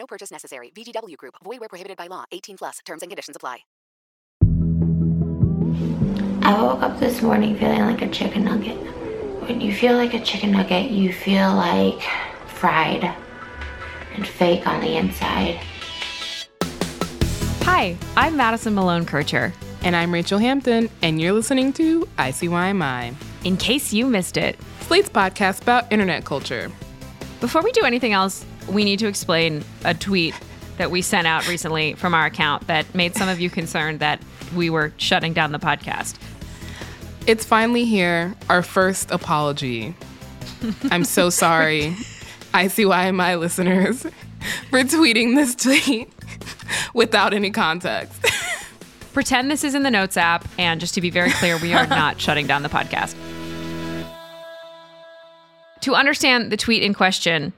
No purchase necessary. VGW Group. Void where prohibited by law. 18 plus. Terms and conditions apply. I woke up this morning feeling like a chicken nugget. When you feel like a chicken nugget, you feel like fried and fake on the inside. Hi, I'm Madison Malone Kircher. And I'm Rachelle Hampton, and you're listening to ICYMI, In case you missed it, Slate's podcast about internet culture. before we do anything else, we need to explain a tweet that we sent out recently from our account that made some of you concerned that we were shutting down the podcast. It's finally here, our first apology. I'm so sorry, I see why my listeners, for tweeting this tweet without any context. Pretend this is in the Notes app, and just to be very clear, we are not shutting down the podcast. To understand the tweet in question,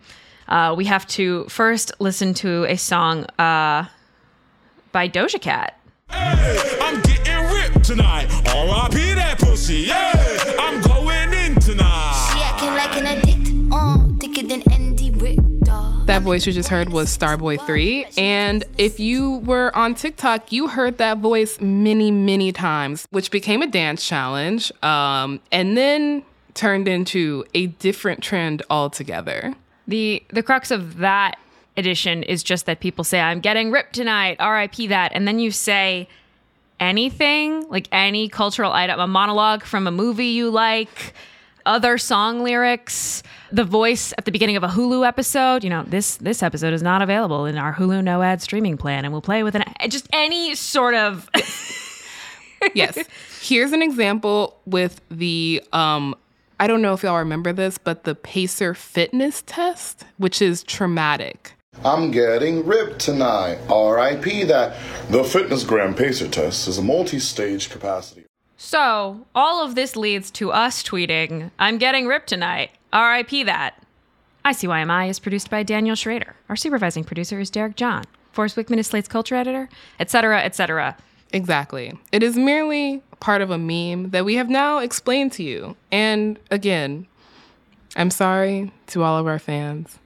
uh, we have to first listen to a song uh, by Doja Cat. Hey, I'm getting ripped tonight. R.I.P. that pussy. Yeah, I'm going in tonight. She acting like an addict, uh, thicker than Andy Richter. That voice you just heard was Starboy 3. And if you were on TikTok, you heard that voice many, many times, which became a dance challenge um, and then turned into a different trend altogether. The the crux of that edition is just that people say I'm getting ripped tonight, RIP that, and then you say anything, like any cultural item, a monologue from a movie you like, other song lyrics, the voice at the beginning of a Hulu episode, you know, this this episode is not available in our Hulu no ad streaming plan and we'll play with an just any sort of yes. Here's an example with the um I don't know if y'all remember this, but the Pacer fitness test, which is traumatic. I'm getting ripped tonight. RIP that. The Fitness Gram Pacer test is a multi stage capacity. So, all of this leads to us tweeting, I'm getting ripped tonight. RIP that. ICYMI is produced by Daniel Schroeder. Our supervising producer is Derek John. Forrest Wickman is Slate's culture editor, etc., etc. Exactly. It is merely part of a meme that we have now explained to you. And again, I'm sorry to all of our fans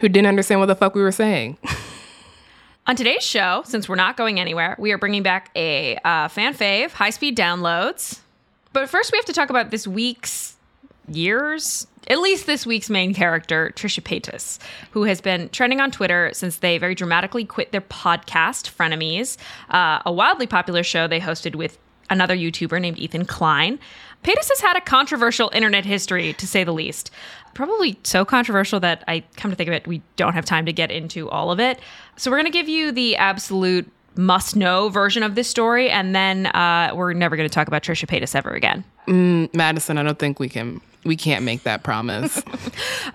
who didn't understand what the fuck we were saying. On today's show, since we're not going anywhere, we are bringing back a uh, fan fave, high speed downloads. But first, we have to talk about this week's years, at least this week's main character, Trisha Paytas, who has been trending on Twitter since they very dramatically quit their podcast, Frenemies, uh, a wildly popular show they hosted with another YouTuber named Ethan Klein. Paytas has had a controversial internet history, to say the least. Probably so controversial that I come to think of it, we don't have time to get into all of it. So we're going to give you the absolute must know version of this story, and then uh, we're never going to talk about Trisha Paytas ever again. Madison, I don't think we can we can't make that promise.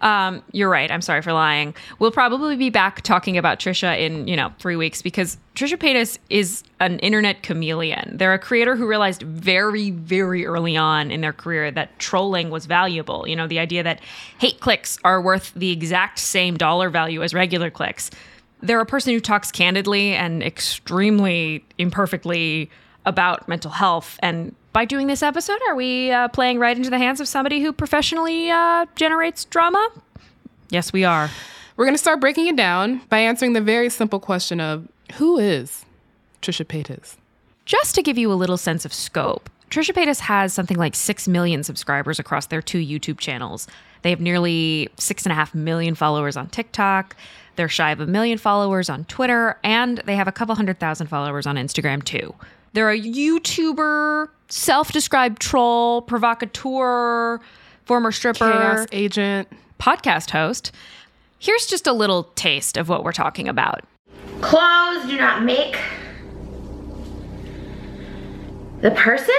Um, you're right. I'm sorry for lying. We'll probably be back talking about Trisha in, you know, three weeks because Trisha Paytas is an internet chameleon. They're a creator who realized very, very early on in their career that trolling was valuable. You know, the idea that hate clicks are worth the exact same dollar value as regular clicks. They're a person who talks candidly and extremely imperfectly about mental health. And by doing this episode, are we uh, playing right into the hands of somebody who professionally uh, generates drama? Yes, we are. We're going to start breaking it down by answering the very simple question of who is Trisha Paytas? Just to give you a little sense of scope, Trisha Paytas has something like 6 million subscribers across their two YouTube channels. They have nearly 6.5 million followers on TikTok. They're shy of a million followers on Twitter, and they have a couple hundred thousand followers on Instagram too. They're a YouTuber, self described troll, provocateur, former stripper, Chaos agent. podcast host. Here's just a little taste of what we're talking about. Clothes do not make the person.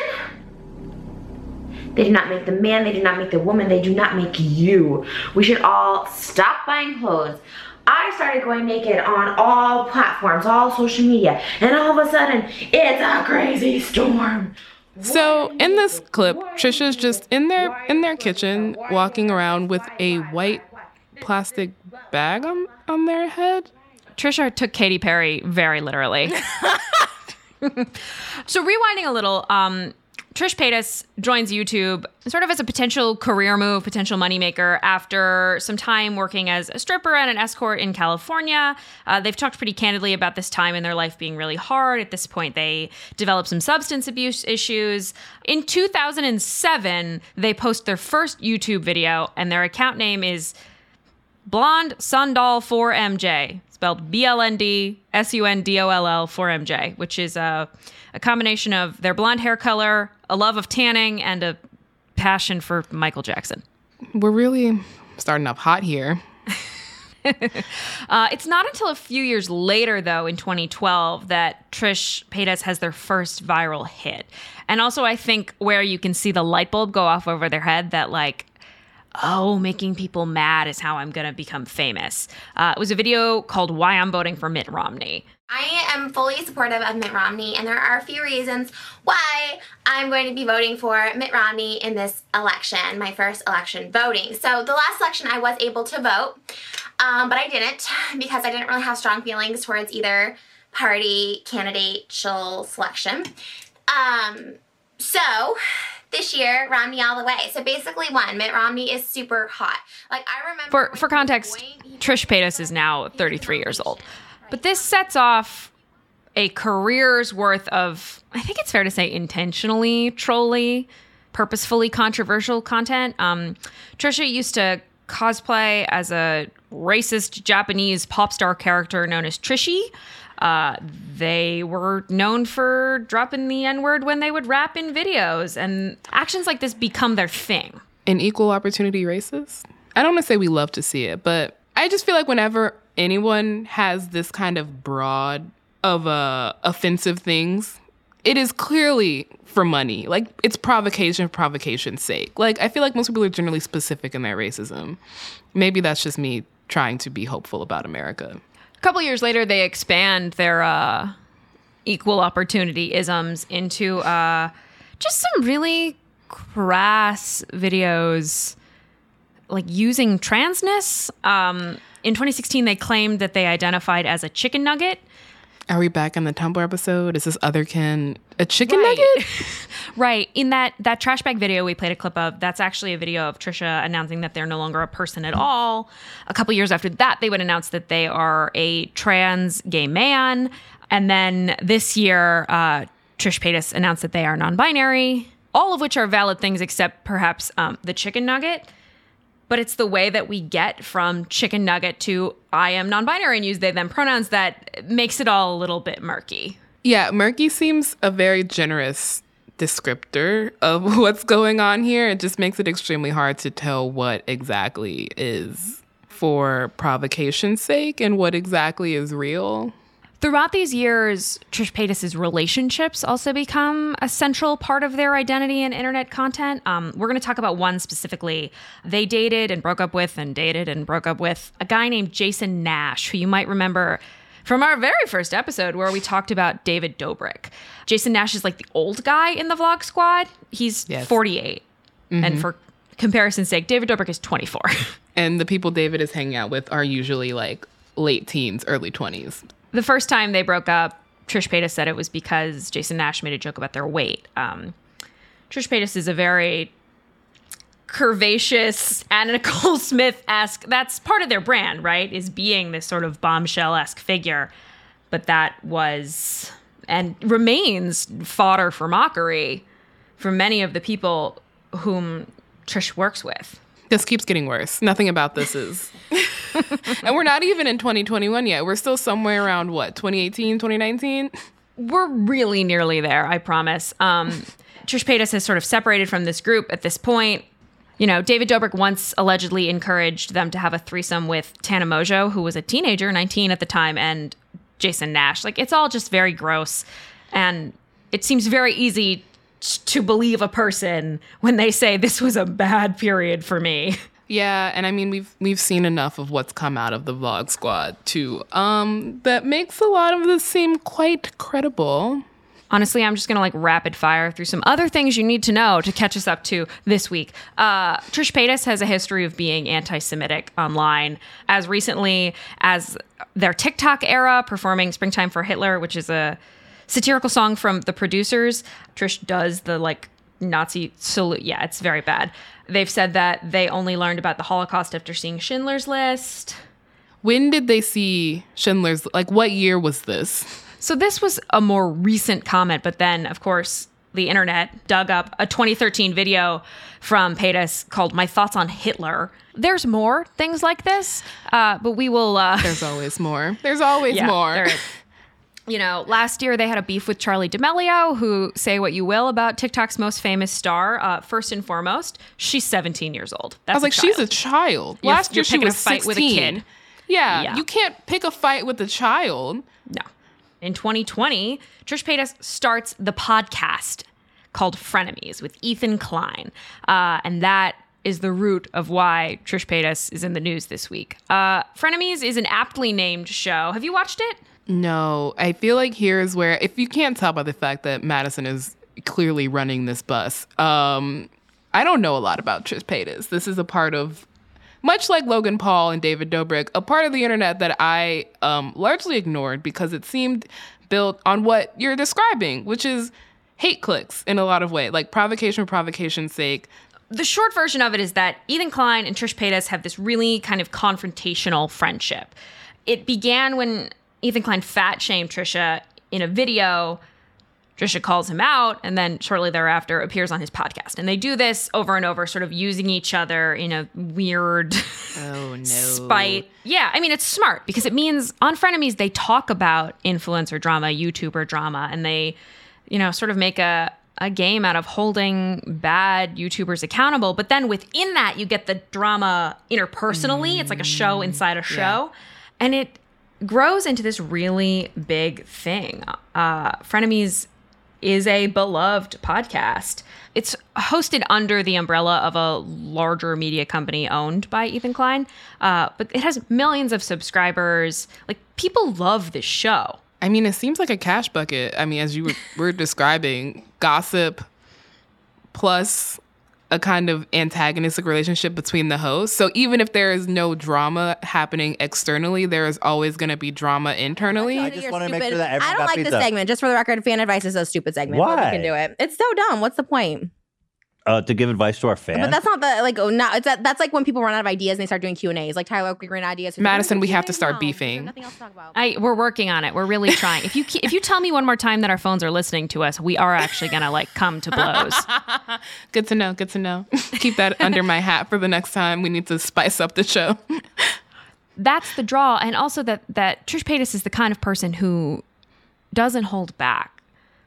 They do not make the man, they do not make the woman, they do not make you. We should all stop buying clothes, I started going naked on all platforms, all social media, and all of a sudden, it's a crazy storm. So in this clip, Trisha's just in their in their kitchen, walking around with a white plastic bag on, on their head. Trisha took Katy Perry very literally. so rewinding a little, um, Trish Paytas joins YouTube sort of as a potential career move, potential moneymaker after some time working as a stripper and an escort in California. Uh, they've talked pretty candidly about this time in their life being really hard. At this point, they developed some substance abuse issues. In 2007, they post their first YouTube video, and their account name is Blonde Sundoll 4MJ, spelled B L N D S U N D O L L 4MJ, which is a, a combination of their blonde hair color, a love of tanning, and a passion for Michael Jackson. We're really starting up hot here. Uh, it's not until a few years later, though, in 2012, that Trish Paytas has their first viral hit. And also, I think where you can see the light bulb go off over their head that, like, oh, making people mad is how I'm going to become famous. Uh, it was a video called Why I'm Voting for Mitt Romney. I am fully supportive of Mitt Romney, and there are a few reasons why I'm going to be voting for Mitt Romney in this election, my first election voting. So, the last election I was able to vote, um, but I didn't because I didn't really have strong feelings towards either party candidate selection. Um, so, this year, Romney all the way. So basically, one, Mitt Romney is super hot. Like I remember For for context, Trish Paytas is now 33 years old. But this sets off a career's worth of I think it's fair to say intentionally trolly, purposefully controversial content. Um, Trisha used to cosplay as a racist Japanese pop star character known as Trishy. Uh, they were known for dropping the N word when they would rap in videos, and actions like this become their thing. An equal opportunity racist? I don't want to say we love to see it, but I just feel like whenever anyone has this kind of broad of uh, offensive things, it is clearly for money. Like it's provocation for provocation's sake. Like I feel like most people are generally specific in their racism. Maybe that's just me trying to be hopeful about America. A couple years later, they expand their uh, equal opportunity isms into uh, just some really crass videos, like using transness. Um, in 2016, they claimed that they identified as a chicken nugget. Are we back in the Tumblr episode? Is this other otherkin a chicken Right. nugget? Right. In that that trash bag video we played a clip of, that's actually a video of Trisha announcing that they're no longer a person at all. A couple years after that, they would announce that they are a trans gay man. And then this year, uh, Trish Paytas announced that they are non-binary. All of which are valid things, except perhaps um, the chicken nugget. But it's the way that we get from chicken nugget to I am non-binary and use they them pronouns that makes it all a little bit murky. Yeah, murky seems a very generous descriptor of what's going on here. It just makes it extremely hard to tell what exactly is for provocation's sake and what exactly is real. Throughout these years, Trish Paytas' relationships also become a central part of their identity and internet content. Um, we're going to talk about one specifically. They dated and broke up with, and dated and broke up with a guy named Jason Nash, who you might remember from our very first episode where we talked about David Dobrik. Jason Nash is like the old guy in the vlog squad. He's Yes. 48. And for comparison's sake, David Dobrik is 24. And the people David is hanging out with are usually like late teens, early 20s. The first time they broke up, Trish Paytas said it was because Jason Nash made a joke about their weight. Um, Trish Paytas is a very curvaceous Anna Nicole Smith esque. That's part of their brand, right? Is being this sort of bombshell esque figure. But that was and remains fodder for mockery for many of the people whom Trish works with. This keeps getting worse. Nothing about this is. And we're not even in 2021 yet. We're still somewhere around what, 2018, 2019? we're really nearly there, I promise. Um, Trish Paytas has sort of separated from this group at this point. You know, David Dobrik once allegedly encouraged them to have a threesome with Tana Mongeau, who was a teenager, 19 at the time, and Jason Nash. Like, it's all just very gross. And it seems very easy to believe a person when they say, This was a bad period for me. Yeah, and I mean we've we've seen enough of what's come out of the Vlog Squad too. Um, that makes a lot of this seem quite credible. Honestly, I'm just gonna like rapid fire through some other things you need to know to catch us up to this week. Uh, Trish Paytas has a history of being anti-Semitic online, as recently as their TikTok era, performing "Springtime for Hitler," which is a satirical song from the producers. Trish does the like Nazi salute. Yeah, it's very bad. They've said that they only learned about the Holocaust after seeing Schindler's List. When did they see Schindler's? Like, what year was this? So this was a more recent comment, but then, of course, the internet dug up a 2013 video from Paytas called "My Thoughts on Hitler." There's more things like this, uh, but we will. Uh, There's always more. There's always Yeah, more. there. You know, last year they had a beef with Charli D'Amelio, who say what you will about TikTok's most famous star. Uh, first and foremost, she's 17 years old. That's I was like, she's a child. You're- Last you're year she picking a was fight 16. with a kid. Yeah, Yeah. you can't pick a fight with a child. No. In 2020, Trish Paytas starts the podcast called Frenemies with Ethan Klein. Uh, and that is the root of why Trish Paytas is in the news this week. Uh, Frenemies is an aptly named show. Have you watched it? No, I feel like here's where if you can't tell by the fact that Madison is clearly running this bus, um, I don't know a lot about Trish Paytas. This is a part of much like Logan Paul and David Dobrik, a part of the internet that I um, largely ignored because it seemed built on what you're describing, which is hate clicks in a lot of ways, like provocation for provocation's sake. the short version of it is that Ethan Klein and Trish Paytas have this really kind of confrontational friendship. It began when Ethan Klein fat shamed Trisha in a video. Trisha calls him out and then shortly thereafter appears on his podcast. And they do this over and over, sort of using each other in a weird Oh no. spite. Yeah, I mean, it's smart because it means on Frenemies, they talk about influencer drama, YouTuber drama, and they, you know, sort of make a, a game out of holding bad YouTubers accountable. But then within that, you get the drama interpersonally. It's like a show mm, inside a show. And it grows into this really big thing. Uh, Frenemies is a beloved podcast. It's hosted under the umbrella of a larger media company owned by Ethan Klein, uh, but it has millions of subscribers. Like people love this show. I mean, it seems like a cash bucket. I mean, as you were, were describing, gossip plus a kind of antagonistic relationship between the hosts. So even if there is no drama happening externally, there is always going to be drama internally. I just want to make sure that everyone I don't got like this segment. Just for the record, fan advice is a stupid segment. but Why? We can do it. It's so dumb. What's the point? Uh, to give advice to our fans. But that's not the like. Oh, no, it's that, that's like when people run out of ideas and they start doing Q and A's. Like Tyler Oakley ran ideas. Madison, we have to start beefing. Nothing else to talk about. I we're working on it. We're really trying. If you if you tell me one more time that our phones are listening to us, we are actually gonna like come to blows. Good to know. Good to know. Keep that under my hat for the next time we need to spice up the show. that's the draw and also that that Trish Paytas is the kind of person who doesn't hold back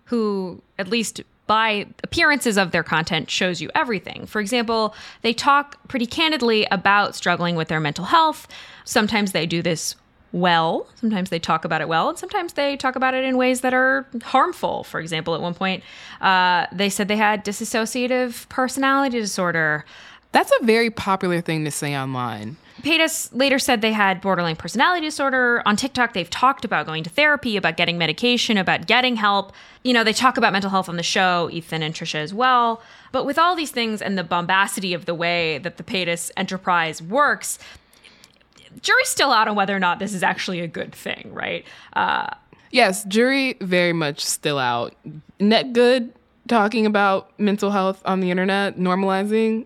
who at least by appearances of their content shows you everything. For example they talk pretty candidly about struggling with their mental health. Sometimes they do this well. Sometimes they talk about it well and sometimes they talk about it in ways that are harmful. For example at one point uh, they said they had dissociative personality disorder. That's a very popular thing to say online. Paytas later said they had borderline personality disorder. On TikTok, they've talked about going to therapy, about getting medication, about getting help. You know, they talk about mental health on the show, Ethan and Trisha as well. But with all these things and the bombacity of the way that the Paytas enterprise works, jury's still out on whether or not this is actually a good thing, right? Uh, Yes, jury very much still out. Net good talking about mental health on the internet, normalizing,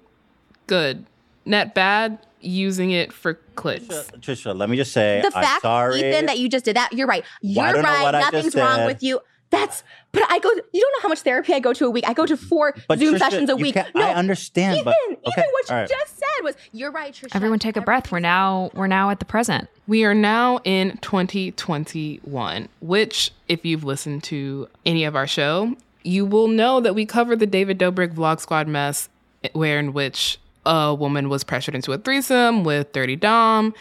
good. Net bad using it for clicks. Trisha, let me just say, the I'm fact, sorry. Ethan, that you just did that. You're right. You're don't right. what I just Nothing's wrong said. with you. That's. But I go. You don't know how much therapy I go to a week. I go to four But Zoom Trisha, sessions a week. No, I understand, Ethan, but- Ethan, what you all right. just said was, "You're right, Trisha." everyone take a breath. We're now we're now at the present. We are now in 2021, which, if you've listened to any of our show, you will know that we covered the David Dobrik Vlog Squad mess, eh, where in which a woman was pressured into a threesome with Dirty Dom.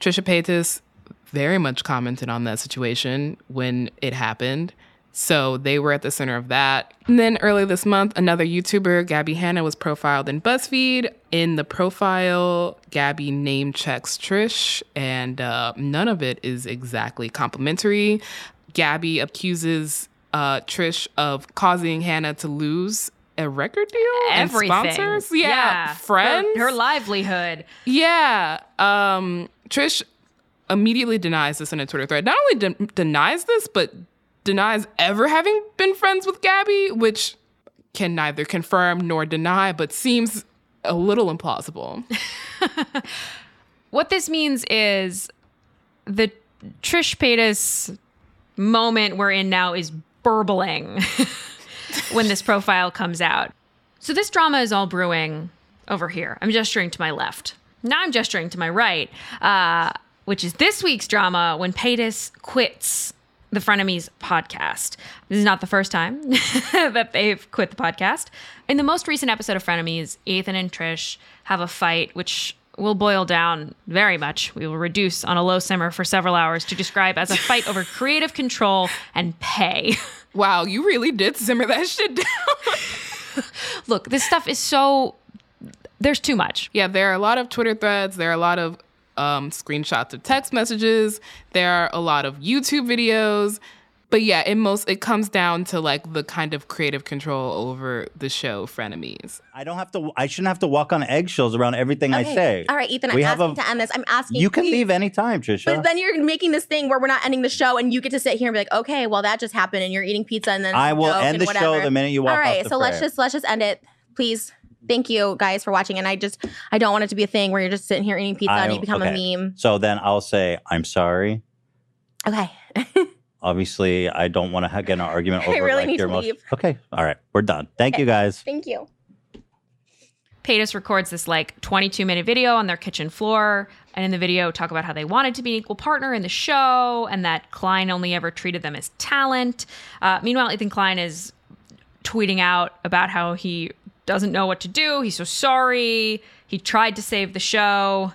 Trisha Paytas very much commented on that situation when it happened. So they were at the center of that. And then earlier this month, another YouTuber, Gabbie Hanna, was profiled in BuzzFeed. In the profile, Gabbie name checks Trish, and uh, none of it is exactly complimentary. Gabbie accuses uh, Trish of causing Hanna to lose a record deal and Everything. sponsors. Yeah, Her- friends. Her, livelihood. Yeah. Um, Trish immediately denies this in a Twitter thread. Not only de- denies this, but denies ever having been friends with Gabbie, which can neither confirm nor deny, but seems a little implausible. What this means is the Trish Paytas moment we're in now is burbling when this profile comes out. So this drama is all brewing over here. I'm gesturing to my left. Now I'm gesturing to my right, uh, which is this week's drama when Paytas quits the Frenemies podcast. This is not the first time that they've quit the podcast. In the most recent episode of Frenemies, Ethan and Trish have a fight, which will boil down very much. We will reduce on a low simmer for several hours to describe as a fight over creative control and pay. Wow, you really did simmer that shit down. Look, this stuff is so. There's too much. Yeah, there are a lot of Twitter threads. There are a lot of um, screenshots of text messages. There are a lot of YouTube videos. But yeah, it most it comes down to like the kind of creative control over the show Frenemies. I don't have to. I shouldn't have to walk on eggshells around everything I say. All right, Ethan, I'm have asking a- to end this. I'm asking You can leave anytime, Trisha. But then you're making this thing where we're not ending the show, and you get to sit here and be like, "Okay, well that just happened," and you're eating pizza, and then I will end and the show the minute you walk All right, off the so let's just let's just end it, please. Thank you guys for watching, and I just I don't want it to be a thing where you're just sitting here eating pizza and you become okay. a meme. So then I'll say I'm sorry. Okay, Obviously, I don't want to get an argument over I over really like need your to most. leave. Okay, all right, we're done. Thank you guys. thank you. Paytas records this like 22 minute video on their kitchen floor. And in the video, talk about how they wanted to be an equal partner in the show and that Klein only ever treated them as talent. Uh, meanwhile, Ethan Klein is tweeting out about how he doesn't know what to do. He's so sorry. He tried to save the show.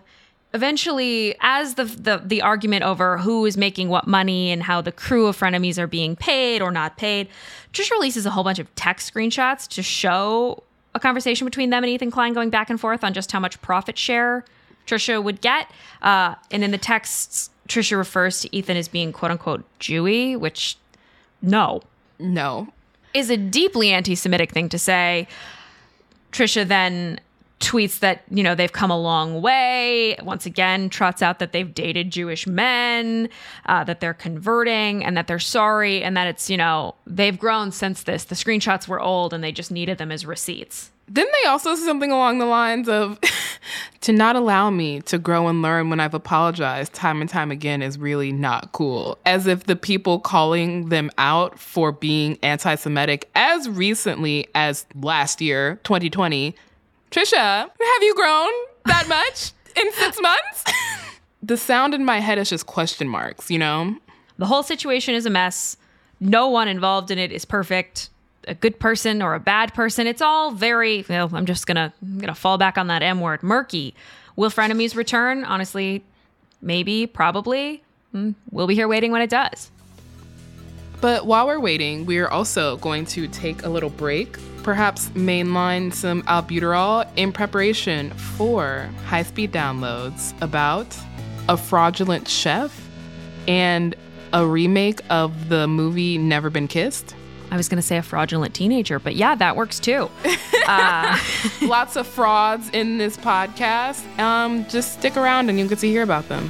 Eventually, as the, the the argument over who is making what money and how the crew of frenemies are being paid or not paid, Trish releases a whole bunch of text screenshots to show a conversation between them and Ethan Klein going back and forth on just how much profit share Trisha would get. Uh, and in the texts, Trisha refers to Ethan as being quote unquote Jewy, which no, no, is a deeply anti-Semitic thing to say. Trisha then tweets that you know they've come a long way. Once again, trots out that they've dated Jewish men, uh, that they're converting, and that they're sorry, and that it's you know they've grown since this. The screenshots were old, and they just needed them as receipts. Didn't they also say something along the lines of to not allow me to grow and learn when I've apologized time and time again is really not cool? As if the people calling them out for being anti Semitic as recently as last year, 2020, Trisha, have you grown that much in six months? the sound in my head is just question marks, you know? The whole situation is a mess. No one involved in it is perfect. A good person or a bad person. It's all very. Well, I'm just gonna I'm gonna fall back on that M word. Murky. Will frenemies return? Honestly, maybe, probably. Hmm, We'll be here waiting when it does. But while we're waiting, we're also going to take a little break, perhaps mainline some albuterol in preparation for high speed downloads about a fraudulent chef and a remake of the movie Never Been Kissed. I was gonna say a fraudulent teenager, but yeah, that works too. Uh, Lots of frauds in this podcast. Um, just stick around and you'll get to hear about them.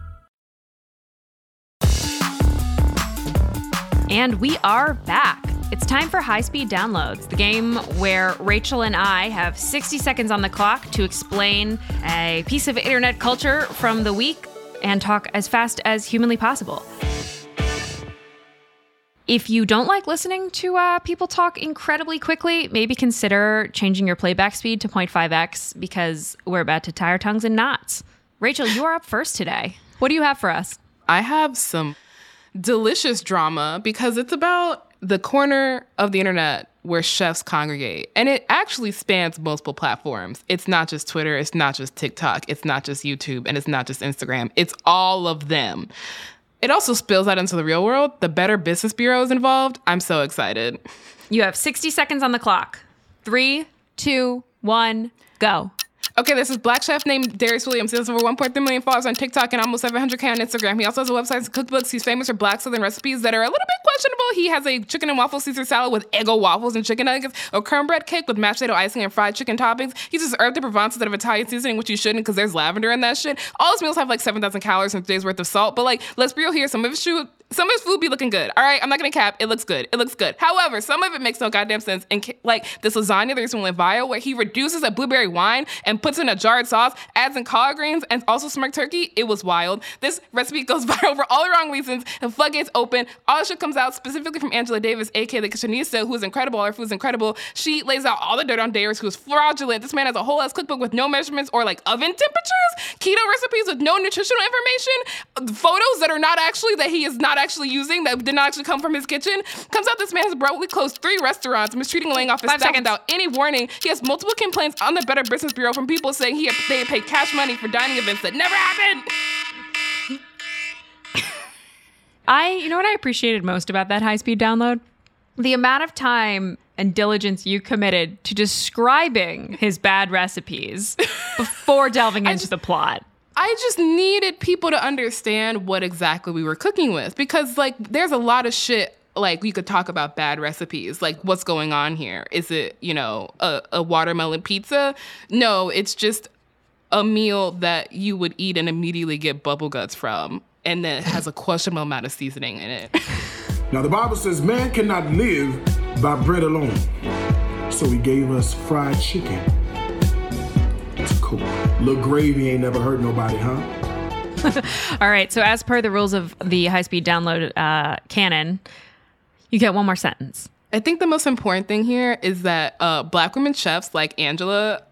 And we are back. It's time for High Speed Downloads, the game where Rachelle and I have 60 seconds on the clock to explain a piece of internet culture from the week and talk as fast as humanly possible. If you don't like listening to uh, people talk incredibly quickly, maybe consider changing your playback speed to 0.5x because we're about to tie our tongues in knots. Rachelle, you are up first today. What do you have for us? I have some delicious drama because it's about the corner of the internet where chefs congregate. And it actually spans multiple platforms. It's not just Twitter, it's not just TikTok, it's not just YouTube, and it's not just Instagram. It's all of them. It also spills out into the real world. The Better Business Bureau is involved. I'm so excited. You have 60 seconds on the clock. Three, two, one, go. Okay, this is black chef named Darius Williams. He has over 1.3 million followers on TikTok and almost 700k on Instagram. He also has a website and cookbooks. He's famous for black southern recipes that are a little bit questionable. He has a chicken and waffle Caesar salad with Eggo waffles and chicken nuggets, a cornbread cake with mashed potato icing and fried chicken toppings. He uses herb de Provence instead of Italian seasoning, which you shouldn't because there's lavender in that shit. All his meals have like 7,000 calories and a day's worth of salt. But like, let's be real here. Some of his food, some of his food be looking good. All right, I'm not gonna cap. It looks good. It looks good. However, some of it makes no goddamn sense. And like this lasagna that recently went viral, where he reduces a blueberry wine and puts in a jarred sauce, adds in collard greens, and also smoked turkey. It was wild. This recipe goes viral for all the wrong reasons. The floodgates open. All the shit comes out specifically from Angela Davis, aka the kitchenista, who is incredible. All her food's incredible. She lays out all the dirt on Davis, who is fraudulent. This man has a whole ass cookbook with no measurements or like oven temperatures, keto recipes with no nutritional information, photos that are not actually that he is not actually using that did not actually come from his kitchen. Comes out this man has abruptly closed three restaurants, mistreating laying off his Five staff seconds. without any warning. He has multiple complaints on the Better Business Bureau from people saying he they had paid cash money for dining events that never happened. I, you know what I appreciated most about that high speed download? The amount of time and diligence you committed to describing his bad recipes before delving into the plot. I just needed people to understand what exactly we were cooking with because, like, there's a lot of shit. Like, we could talk about bad recipes. Like, what's going on here? Is it, you know, a, a watermelon pizza? No, it's just a meal that you would eat and immediately get bubble guts from. And then it has a questionable amount of seasoning in it. Now, the Bible says man cannot live by bread alone. So he gave us fried chicken to cook. Little gravy ain't never hurt nobody, huh? All right. So, as per the rules of the high speed download uh, canon, you get one more sentence. I think the most important thing here is that uh, black women chefs like Angela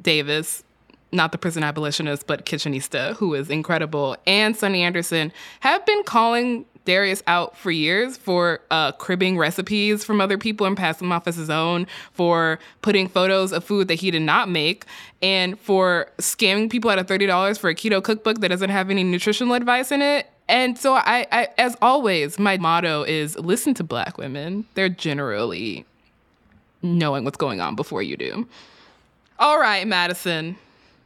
Davis, not the prison abolitionist, but kitchenista, who is incredible, and Sunny Anderson have been calling Darius out for years for uh, cribbing recipes from other people and passing them off as his own, for putting photos of food that he did not make, and for scamming people out of $30 for a keto cookbook that doesn't have any nutritional advice in it. And so, I, I, as always, my motto is listen to black women. They're generally knowing what's going on before you do. All right, Madison.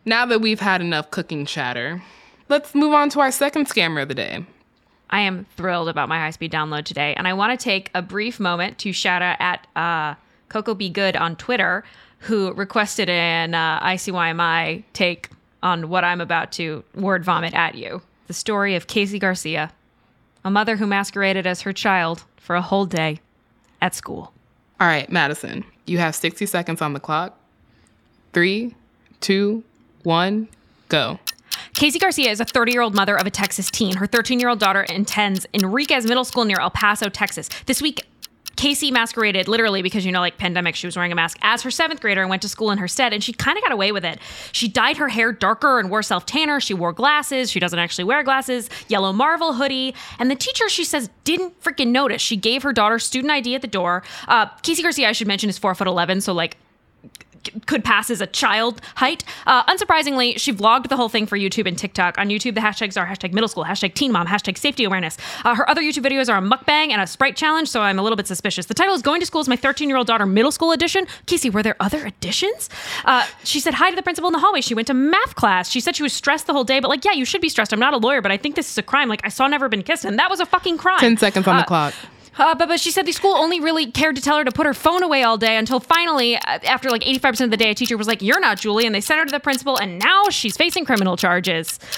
Now that we've had enough cooking chatter, let's move on to our second scammer of the day. I am thrilled about my high speed download today. And I want to take a brief moment to shout out at uh, Coco Be Good on Twitter, who requested an uh, ICYMI take on what I'm about to word vomit at you. The story of Casey Garcia, a mother who masqueraded as her child for a whole day at school. All right, Madison, you have 60 seconds on the clock. Three, two, one, go. Casey Garcia is a 30 year old mother of a Texas teen. Her 13 year old daughter attends Enriquez Middle School near El Paso, Texas. This week, Casey masqueraded literally because, you know, like pandemic, she was wearing a mask as her seventh grader and went to school in her stead, and she kind of got away with it. She dyed her hair darker and wore self tanner. She wore glasses. She doesn't actually wear glasses, yellow Marvel hoodie. And the teacher, she says, didn't freaking notice. She gave her daughter student ID at the door. Uh, Casey Garcia, I should mention, is four foot 11, so like, could pass as a child height. Uh, unsurprisingly, she vlogged the whole thing for YouTube and TikTok. On YouTube, the hashtags are hashtag middle school, hashtag teen mom, hashtag safety awareness. Uh, her other YouTube videos are a mukbang and a sprite challenge, so I'm a little bit suspicious. The title is Going to School is My 13 Year Old Daughter Middle School Edition. Casey, were there other editions? Uh, she said hi to the principal in the hallway. She went to math class. She said she was stressed the whole day, but like, yeah, you should be stressed. I'm not a lawyer, but I think this is a crime. Like, I saw Never Been Kissed, and that was a fucking crime. 10 seconds on the Uh, clock. Uh, but, but she said the school only really cared to tell her to put her phone away all day until finally, uh, after like 85% of the day, a teacher was like, You're not Julie. And they sent her to the principal, and now she's facing criminal charges.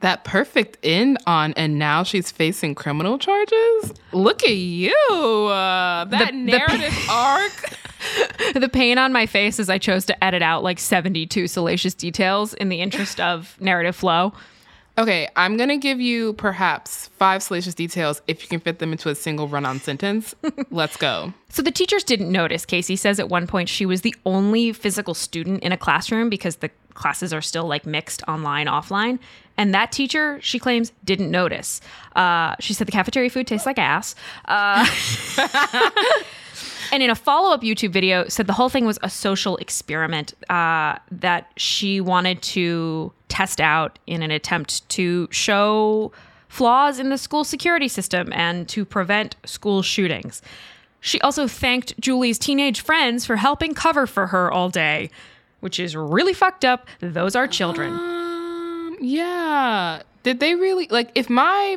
That perfect end on, and now she's facing criminal charges. Look at you, uh, that The- the- narrative arc. the pain on my face is I chose to edit out like 72 salacious details in the interest of narrative flow. Okay, I'm gonna give you perhaps five salacious details if you can fit them into a single run-on sentence. Let's go. So the teachers didn't notice. Casey says at one point she was the only physical student in a classroom because the classes are still like mixed online, offline. And that teacher, she claims, didn't notice. Uh, she said the cafeteria food tastes like ass. Uh, and in a follow-up YouTube video, said the whole thing was a social experiment uh, that she wanted to test out in an attempt to show flaws in the school security system and to prevent school shootings. She also thanked Julie's teenage friends for helping cover for her all day, which is really fucked up. Those are children. Um, yeah. Did they really like if my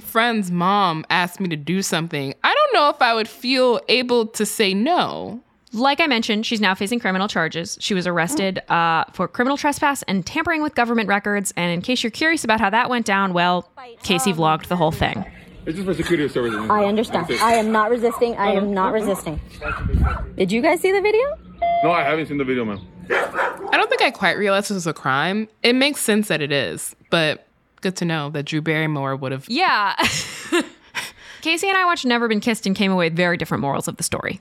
friend's mom asked me to do something, I don't know if I would feel able to say no. Like I mentioned, she's now facing criminal charges. She was arrested uh, for criminal trespass and tampering with government records. And in case you're curious about how that went down, well, Casey vlogged the whole thing. It's just for security services. I understand. I am not resisting. I am not resisting. Did you guys see the video? No, I haven't seen the video, man. I don't think I quite realized this was a crime. It makes sense that it is, but good to know that Drew Barrymore would have. Yeah. Casey and I watched Never Been Kissed and came away with very different morals of the story.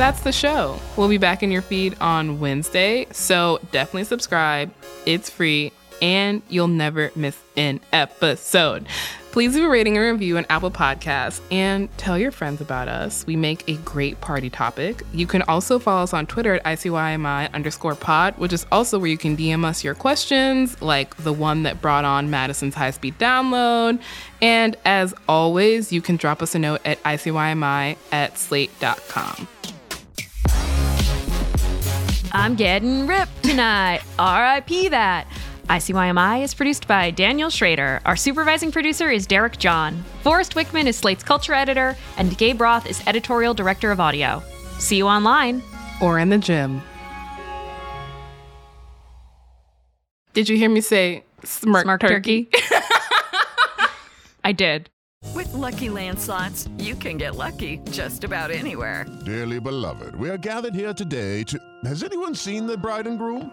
That's the show. We'll be back in your feed on Wednesday, so definitely subscribe. It's free, and you'll never miss an episode. Please leave a rating and review on Apple Podcasts and tell your friends about us. We make a great party topic. You can also follow us on Twitter at ICYMI underscore pod, which is also where you can DM us your questions, like the one that brought on Madison's high speed download. And as always, you can drop us a note at ICYMI at slate.com. I'm getting ripped tonight. R.I.P. that. ICYMI is produced by Daniel Schroeder. Our supervising producer is Derek John. Forrest Wickman is Slate's culture editor, and Gabe Roth is editorial director of audio. See you online. Or in the gym. Did you hear me say smirk, Smirk turkey? I did. With Lucky Land slots, you can get lucky just about anywhere. Dearly beloved, we are gathered here today to. Has anyone seen the bride and groom?